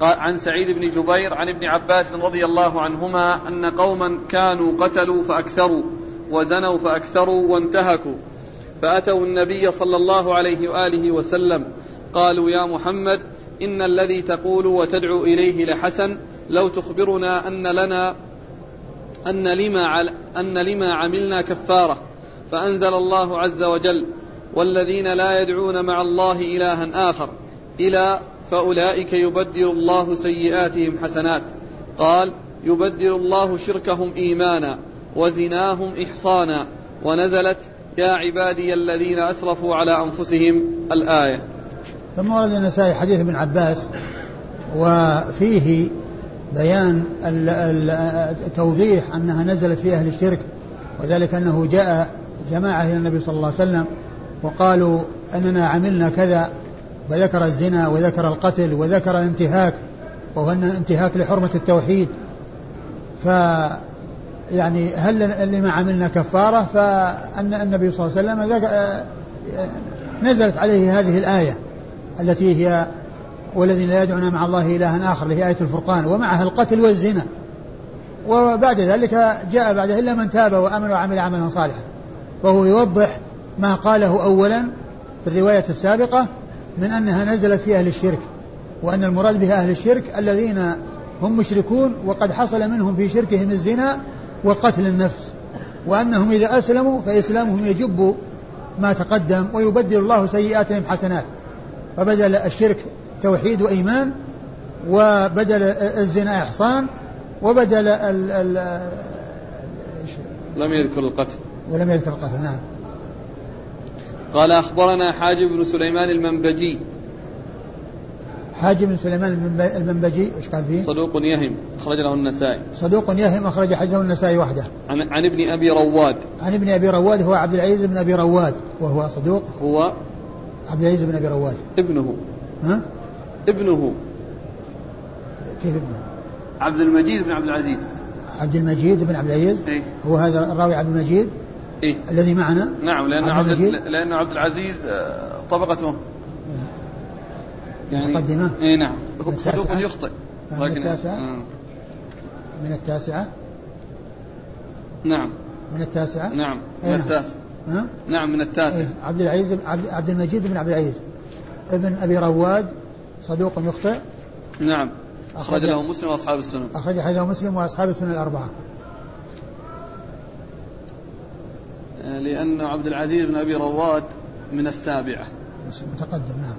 عن سعيد بن جبير عن ابن عباس رضي الله عنهما أن قوما كانوا قتلوا فأكثروا وزنوا فأكثروا وانتهكوا. فأتوا النبي صلى الله عليه وآله وسلم قالوا يا محمد إن الذي تقول وتدعو إليه لحسن لو تخبرنا أن لنا أن لما, أن لما عملنا كفارة. فأنزل الله عز وجل والذين لا يدعون مع الله إلها آخر إلى فأولئك يبدل الله سيئاتهم حسنات. قال يبدل الله شركهم إيمانا وزناهم إحصانا ونزلت يا عبادي الذين أسرفوا على أنفسهم الآية. ثم ورد النسائي حديث ابن عباس وفيه بيان التوضيح أنها نزلت في أهل الشرك وذلك أنه جاء جماعة إلى النبي صلى الله عليه وسلم وقالوا أننا عملنا كذا وذكر الزنا وذكر القتل وذكر الانتهاك وهو أن انتهاك لحرمة التوحيد. ف يعني هل لما عملنا كفارة؟ فأن النبي صلى الله عليه وسلم نزلت عليه هذه الآية التي هي والذين لا يدعون مع الله إلها آخر هي آية الفرقان ومعها القتل والزنا. وبعد ذلك جاء بعده إلا من تاب وآمن وعمل عملا صالحا. فهو يوضح ما قاله أولا في الرواية السابقة من أنها نزلت في أهل الشرك وأن المراد بها أهل الشرك الذين هم مشركون وقد حصل منهم في شركهم الزنا وقتل النفس وأنهم إذا أسلموا فإسلامهم يجب ما تقدم ويبدل الله سيئاتهم حسنات فبدل الشرك توحيد وإيمان وبدل الزنا إحصان وبدل ال ال لم يذكر القتل. ولم يذكر القتل نعم. قال أخبرنا حاجب بن سليمان المنبجي. حاجب بن سليمان المنبجي إيش قال فيه؟ صدوق يهم أخرج له النسائي. صدوق يهم أخرج حديثه النسائي وحده. عن, عن ابن أبي رواد. عن ابن أبي رواد هو عبد العزيز بن أبي رواد وهو صدوق. هو عبد العزيز بن أبي رواد. ابنه. ها؟ ابنه. كيف ابنه؟ عبد المجيد بن عبد العزيز. عبد المجيد بن عبد العزيز. إيه؟ هو هذا الراوي عبد المجيد. إيه؟ الذي معنا؟ نعم لأن عبد عبد؟ لأن عبد العزيز آه، طبقته. يعني مقدمة؟ اي نعم. صدوق التاسعة؟ يخطئ. من التاسعة؟ آه. من التاسعة؟ نعم. من التاسعة؟ نعم من نعم. التاسع ها؟ نعم من التاسع. إيه، عبد العزيز عبد, المجيد بن عبد العزيز. ابن أبي رواد صدوق يخطئ. نعم. أخرج أخرج- له مسلم وأصحاب السنن. اخرج حديثه مسلم وأصحاب السنن الأربعة آه، لأن عبد العزيز بن أبي رواد من السابعة. متقدم نعم.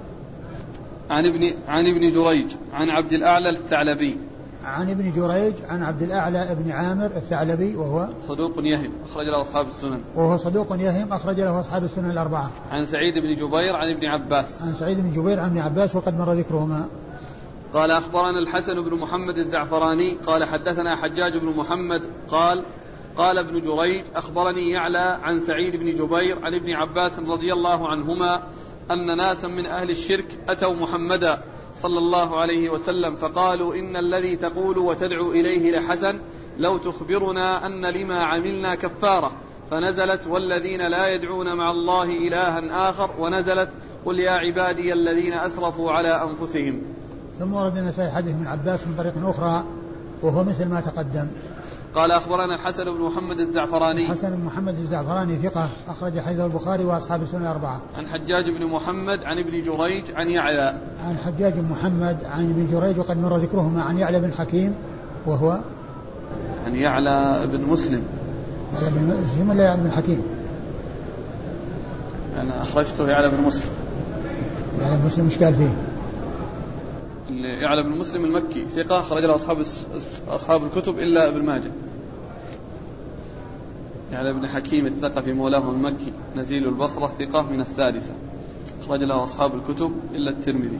عن ابن عن ابن جريج عن عبد الأعلى الثعلبي. عن ابن جريج عن عبد الأعلى بن عامر الثعلبي وهو صدوق يهم أخرج له أصحاب السنن. وهو صدوق يهم أخرج له أصحاب السنن الأربعة. عن سعيد بن جبير عن ابن عباس. عن سعيد بن جبير عن ابن عباس وقد مر ذكرهما. قال أخبرنا الحسن بن محمد الزعفراني قال حدثنا حجاج بن محمد قال قال ابن جريج أخبرني يعلى عن سعيد بن جبير عن ابن عباس رضي الله عنهما أن ناسا من أهل الشرك أتوا محمدا صلى الله عليه وسلم فقالوا إن الذي تقول وتدعو إليه لحسن لو تخبرنا أن لما عملنا كفارة فنزلت والذين لا يدعون مع الله إلها آخر ونزلت قل يا عبادي الذين أسرفوا على أنفسهم. ثم ورد النسائي حديث من عباس من طريق أخرى وهو مثل ما تقدم. قال أخبرنا الحسن بن محمد الزعفراني. حسن بن محمد الزعفراني ثقة أخرج حديث البخاري وأصحاب السنة الأربعة. عن حجاج بن محمد عن ابن جريج عن يعلى. عن حجاج بن محمد عن ابن جريج وقد مر ذكرهما عن يعلى بن حكيم وهو عن يعلى بن مسلم. يعلى بن مسلم ولا يعلى بن حكيم؟ أنا أخرجته يعلى بن مسلم. يعلى بن مسلم إيش قال فيه؟ يعلى بن مسلم المكي ثقة أخرج له أصحاب أصحاب الكتب إلا ابن ماجه. يعلى بن حكيم الثقفي مولاه المكي نزيل البصرة ثقة من السادسة. أخرج له أصحاب الكتب إلا الترمذي.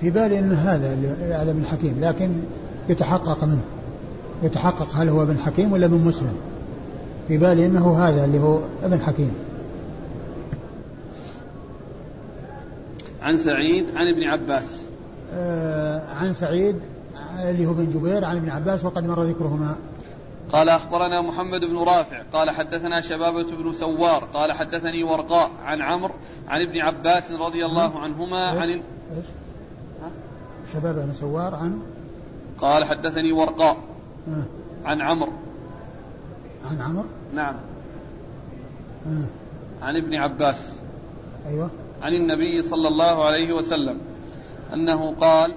في بالي أن هذا يعلى بن حكيم لكن يتحقق منه. يتحقق هل هو ابن حكيم ولا ابن مسلم. في بالي أنه هذا اللي هو ابن حكيم. عن سعيد عن ابن عباس. عن سعيد اللي هو بن جبير عن ابن عباس وقد مر ذكرهما. قال أخبرنا محمد بن رافع قال حدثنا شبابة بن سوار قال حدثني ورقاء عن عمرو عن ابن عباس رضي الله عنهما عن إيش؟ شبابة بن سوار عن؟ قال حدثني ورقاء آه. عن عمرو. عن عمرو؟ نعم. آه. عن ابن عباس. أيوه. عن النبي صلى الله عليه وسلم. أنه قال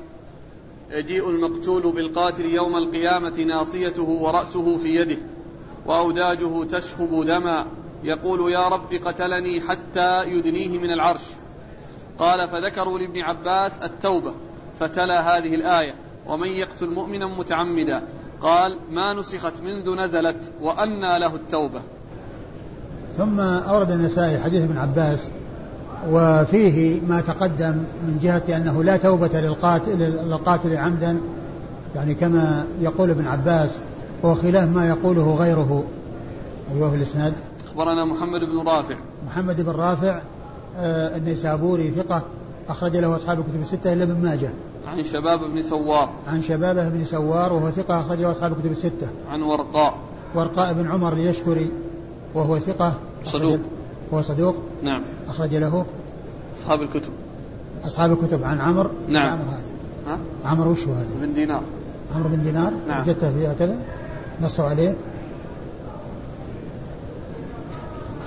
يجيء المقتول بالقاتل يوم القيامة ناصيته ورأسه في يده وأوداجه تشخب دما يقول يا رب قتلني حتى يدنيه من العرش. قال فذكروا لابن عباس التوبة فتلا هذه الآية ومن يقتل مؤمنا متعمدا؟ قال ما نسخت منذ نزلت وأنى له التوبة. ثم أورد النسائي حديث ابن عباس وفيه ما تقدم من جهة أنه لا توبة للقاتل, للقاتل عمدا يعني كما يقول ابن عباس هو خلاف ما يقوله غيره. أيوه في الإسناد. أخبرنا محمد بن رافع. محمد بن رافع آه النيسابوري ثقة أخرج له أصحاب الكتب الستة إلا ابن ماجه. عن شباب بن سوار. عن شبابه بن سوار وهو ثقة أخرج له أصحاب الكتب الستة. عن ورقاء. ورقاء بن عمر اليشكري وهو ثقة صدوق. هو صدوق. نعم. أخرج له. أصحاب الكتب. أصحاب الكتب. عن عمرو. نعم. عمرو هذا. ها؟ عمرو وش هذا؟ بن دينار. عمرو بن دينار. نعم. وجدته فيها كذا. نصوا عليه.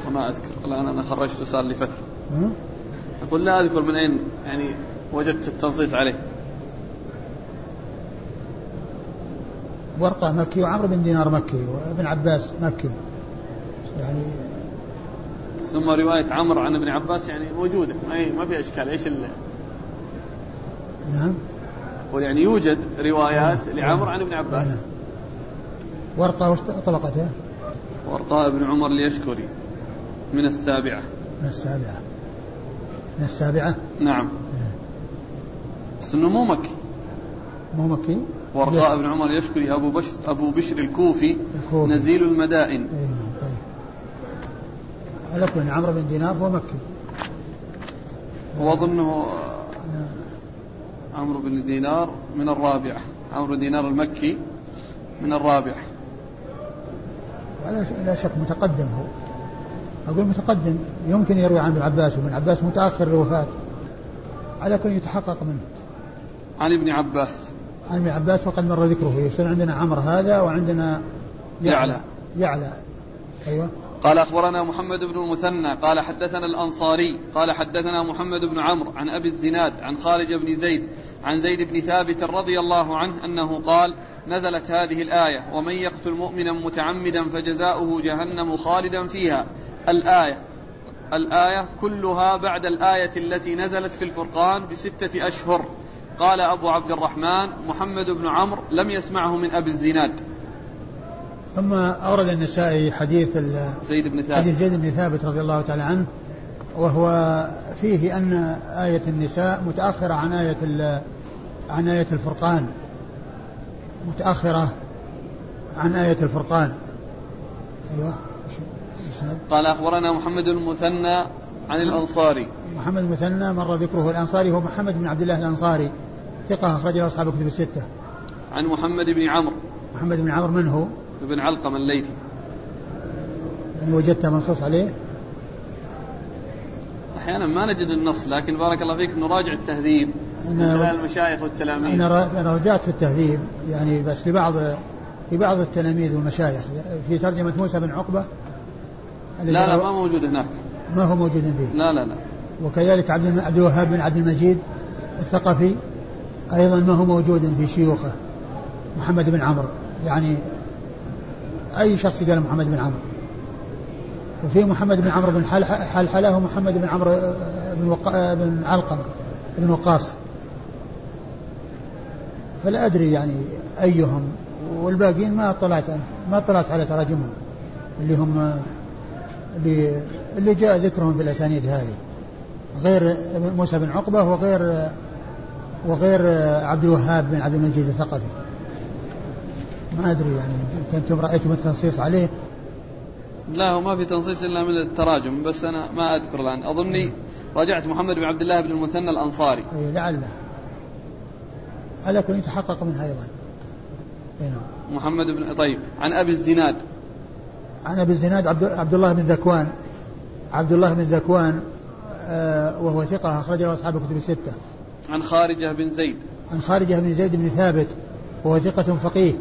وما أذكر. الآن أنا خرجته صار لي فترة؟ أقول لا أذكر من أين يعني وجدت التنصيص عليه. ورقة مكي وعمرو بن دينار مكي. وابن عباس مكي. يعني ثم رواية عمرو عن ابن عباس يعني موجودة. ما ما في إشكال. إيش ال... نعم. يعني يوجد روايات نعم. لعمرو عن ابن عباس. نعم. ورقة وش طبقتها؟ ورقاء بن عمر اليشكري من السابعة. من السابعة. من السابعة؟ نعم. بس إنه مو مكي. مو مكي؟ ورقاء بن عمر اليشكري أبو بشر أبو بشر الكوفي الكوفي. نزيل المدائن. نعم. طيب على كل عمرو بن دينار هو مكي. وأظنه نعم. عمرو بن دينار من الرابعة عمرو بن دينار المكي من الرابعة لا شك متقدم هو. أقول متقدم يمكن يروي عن ابن عباس وابن عباس متأخر الوفاة على كل يتحقق منه. عن ابن عباس. عن ابن عباس وقد مر ذكره. يصير عندنا عمرو هذا وعندنا يعلى. يعلى. أيوه. قال أخبرنا محمد بن المثنى قال حدثنا الأنصاري قال حدثنا محمد بن عمرو عن أبي الزناد عن خالد بن زيد عن زيد بن ثابت رضي الله عنه أنه قال نزلت هذه الآية ومن يقتل مؤمنا متعمدا فجزاؤه جهنم خالدا فيها. الآية الآية كلها بعد الآية التي نزلت في الفرقان بستة أشهر. قال أبو عبد الرحمن محمد بن عمرو لم يسمعه من أبي الزناد. ثم أورد النسائي حديث زيد بن ثابت. حديث زيد بن ثابت رضي الله تعالى عنه وهو فيه أن آية النساء متأخرة عن آية عن آية الفرقان. متأخرة عن آية الفرقان. أيوه. قال أخبرنا محمد المثنى عن الأنصاري. محمد المثنى مر ذكره الأنصاري هو محمد بن عبد الله الأنصاري ثقة أخرج له أصحاب الكتب الستة. عن محمد بن عمرو. محمد بن عمرو من هو؟ بن علقم الليثي. يعني وجدت منصوص عليه؟ أحيانا ما نجد النص لكن بارك الله فيك نراجع التهذيب من خلال المشايخ والتلاميذ. أنا أنا رجعت في التهذيب يعني بس لبعض لبعض التلاميذ والمشايخ. في ترجمة موسى بن عقبة لا لا ما موجود هناك. ما هو موجود فيه؟ لا لا لا. وكذلك عبد عبد الوهاب بن عبد المجيد الثقفي أيضا ما هو موجود في شيوخه محمد بن عمرو. يعني أي شخص قال محمد بن عمرو؟ وفي محمد بن عمرو بن حلحلة ومحمد بن عمرو بن, وق... بن علقمة بن وقاص. فلا أدري يعني أيهم والباقيين ما اطلعت ما اطلعت على تراجمهم اللي هم اللي اللي جاء ذكرهم في الأسانيد هذه. غير موسى بن عقبة وغير وغير عبد الوهاب بن عبد المجيد الثقفي. ما أدري يعني كنتم رأيتم التنصيص عليه؟ لا هو ما في تنصيص إلا من التراجم بس أنا ما أذكر الآن. أظني راجعت محمد بن عبد الله بن المثنى الأنصاري. أي لعله على كل يتحقق منها أيضا. نعم. محمد بن طيب عن أبي الزناد. عن أبي الزناد عبد, عبد الله بن ذكوان. عبد الله بن ذكوان آه وهو ثقة أخرج له أصحاب الكتب الستة. عن خارجة بن زيد. عن خارجة بن زيد بن ثابت وهو ثقة فقيه.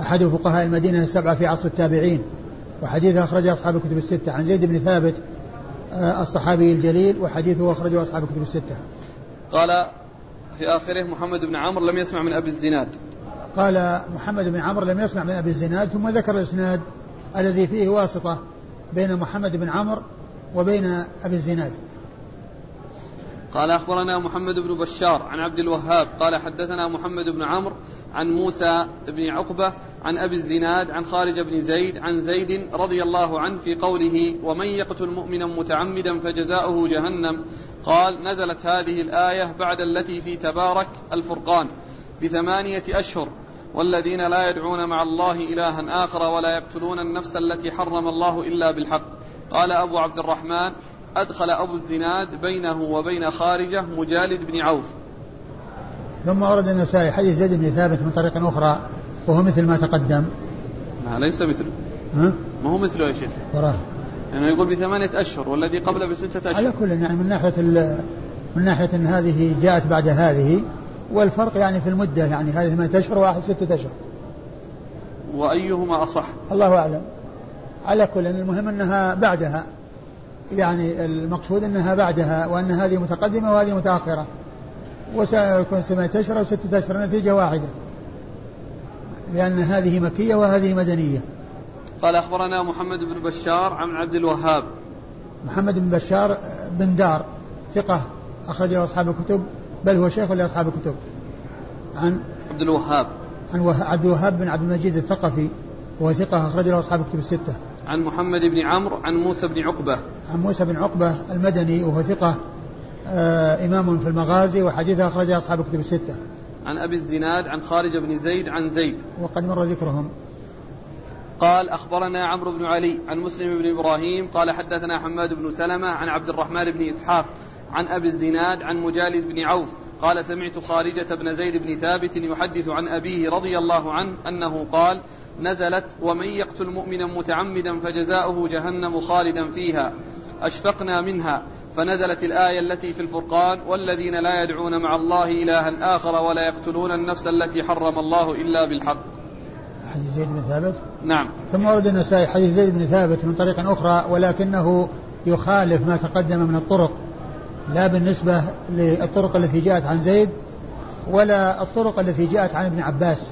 أحد فقهاء المدينة السبعة في عصر التابعين وحديثه أخرجه أصحاب الكتب الستة. عن زيد بن ثابت آه، الصحابي الجليل وحديثه أخرجه أصحاب الكتب الستة. قال في آخره محمد بن عمرو لم يسمع من أبي الزناد. قال محمد بن عمرو لم يسمع من أبي الزناد ثم ذكر الإسناد الذي فيه واسطة بين محمد بن عمرو وبين أبي الزناد. قال أخبرنا محمد بن بشار عن عبد الوهاب قال حدثنا محمد بن عمرو عن موسى بن عقبة عن أبي الزناد عن خارج بن زيد عن زيد رضي الله عنه في قوله ومن يقتل مؤمنا متعمدا فجزاؤه جهنم قال نزلت هذه الآية بعد التي في تبارك الفرقان بثمانية أشهر والذين لا يدعون مع الله إلها آخر ولا يقتلون النفس التي حرم الله إلا بالحق قال أبو عبد الرحمن أدخل أبو الزناد بينه وبين خارجة مجالد بن عوف ثم ورد النسائي حديث زيد بن ثابت من طريق أخرى وهو مثل ما تقدم. لا ليس مثله. ها؟ ما هو مثله يا شيخ؟ وراه. يعني يقول بثمانية أشهر والذي قبله بستة أشهر. على كل يعني من ناحية من ناحية أن هذه جاءت بعد هذه والفرق يعني في المدة يعني هذه ثمانية أشهر وواحد ستة أشهر. وأيهما أصح؟ الله أعلم. على كل المهم أنها بعدها. يعني المقصود أنها بعدها وأن هذه متقدمة وهذه متأخرة. وسيكون ثمانية أشهر أو ستة أشهر نتيجة واحدة. لأن هذه مكية وهذه مدنية. قال أخبرنا محمد بن بشار عن عبد الوهاب. محمد بن بشار بن دار ثقة أخرج له أصحاب الكتب بل هو شيخ لأصحاب الكتب. عن عبد الوهاب. عن عبد الوهاب بن عبد المجيد الثقفي وهو ثقة أخرج له أصحاب الكتب الستة. عن محمد بن عمرو عن موسى بن عقبة. عن موسى بن عقبة المدني وهو ثقة إمام في المغازي وحديثه أخرجه أصحاب الكتب الستة. عن أبي الزناد عن خارج بن زيد عن زيد. وقد مر ذكرهم. قال أخبرنا عمرو بن علي عن مسلم بن إبراهيم قال حدثنا حماد بن سلمة عن عبد الرحمن بن إسحاق عن أبي الزناد عن مجالد بن عوف قال سمعت خارجة بن زيد بن ثابت يحدث عن أبيه رضي الله عنه أنه قال نزلت ومن يقتل مؤمنا متعمدا فجزاؤه جهنم خالدا فيها أشفقنا منها. فنزلت الآية التي في الفرقان والذين لا يدعون مع الله إلها آخر ولا يقتلون النفس التي حرم الله إلا بالحق. حديث زيد بن ثابت؟ نعم. ثم ورد النسائي حديث زيد بن ثابت من طريق أخرى ولكنه يخالف ما تقدم من الطرق لا بالنسبة للطرق التي جاءت عن زيد ولا الطرق التي جاءت عن ابن عباس.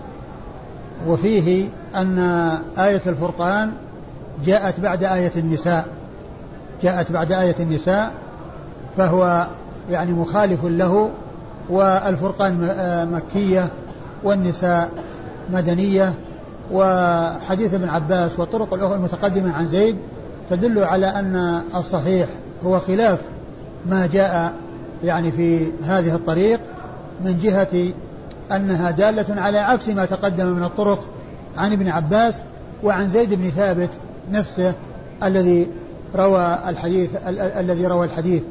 وفيه أن آية الفرقان جاءت بعد آية النساء جاءت بعد آية النساء فهو يعني مخالف له والفرقان آه، مكية والنساء مدنية وحديث ابن عباس والطرق الأخرى المتقدمة عن زيد تدل على أن الصحيح هو خلاف ما جاء يعني في هذه الطريق من جهة أنها دالة على عكس ما تقدم من الطرق عن ابن عباس وعن زيد بن ثابت نفسه الذي روى الحديث الذي روى الحديث.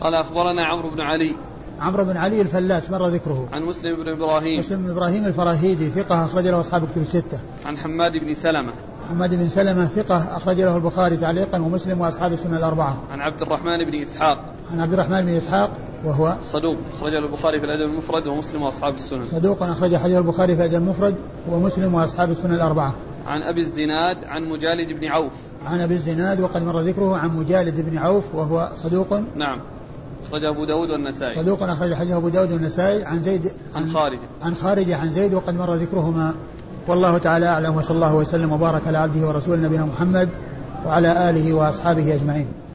قال أخبرنا عمرو بن علي. عمرو بن علي الفلاس مر ذكره. عن مسلم بن إبراهيم. مسلم بن إبراهيم الفراهيدي ثقة أخرج له أصحاب الكتب الستة. عن حماد بن سلمة. حماد بن سلمة ثقة أخرج له البخاري تعليقا ومسلم وأصحاب السنة الأربعة. عن عبد الرحمن بن إسحاق. عن عبد الرحمن بن إسحاق وهو صدوق أخرج له البخاري في الأدب المفرد ومسلم وأصحاب السنن صدوق أخرج حديث البخاري في الأدب المفرد ومسلم وأصحاب السنن الأربعة. عن أبي الزناد عن مجالد بن عوف. عن أبي الزناد وقد مر ذكره عن مجالد بن عوف وهو صدوق. نعم. أخرج أبو داود والنسائي. صدوق أخرج حديث أبو داود والنسائي عن زيد عن خارج عن خارج عن زيد وقد مر ذكرهما. والله تعالى أعلم وصلى الله وسلم وبارك على عبده ورسوله نبينا محمد وعلى آله وأصحابه أجمعين.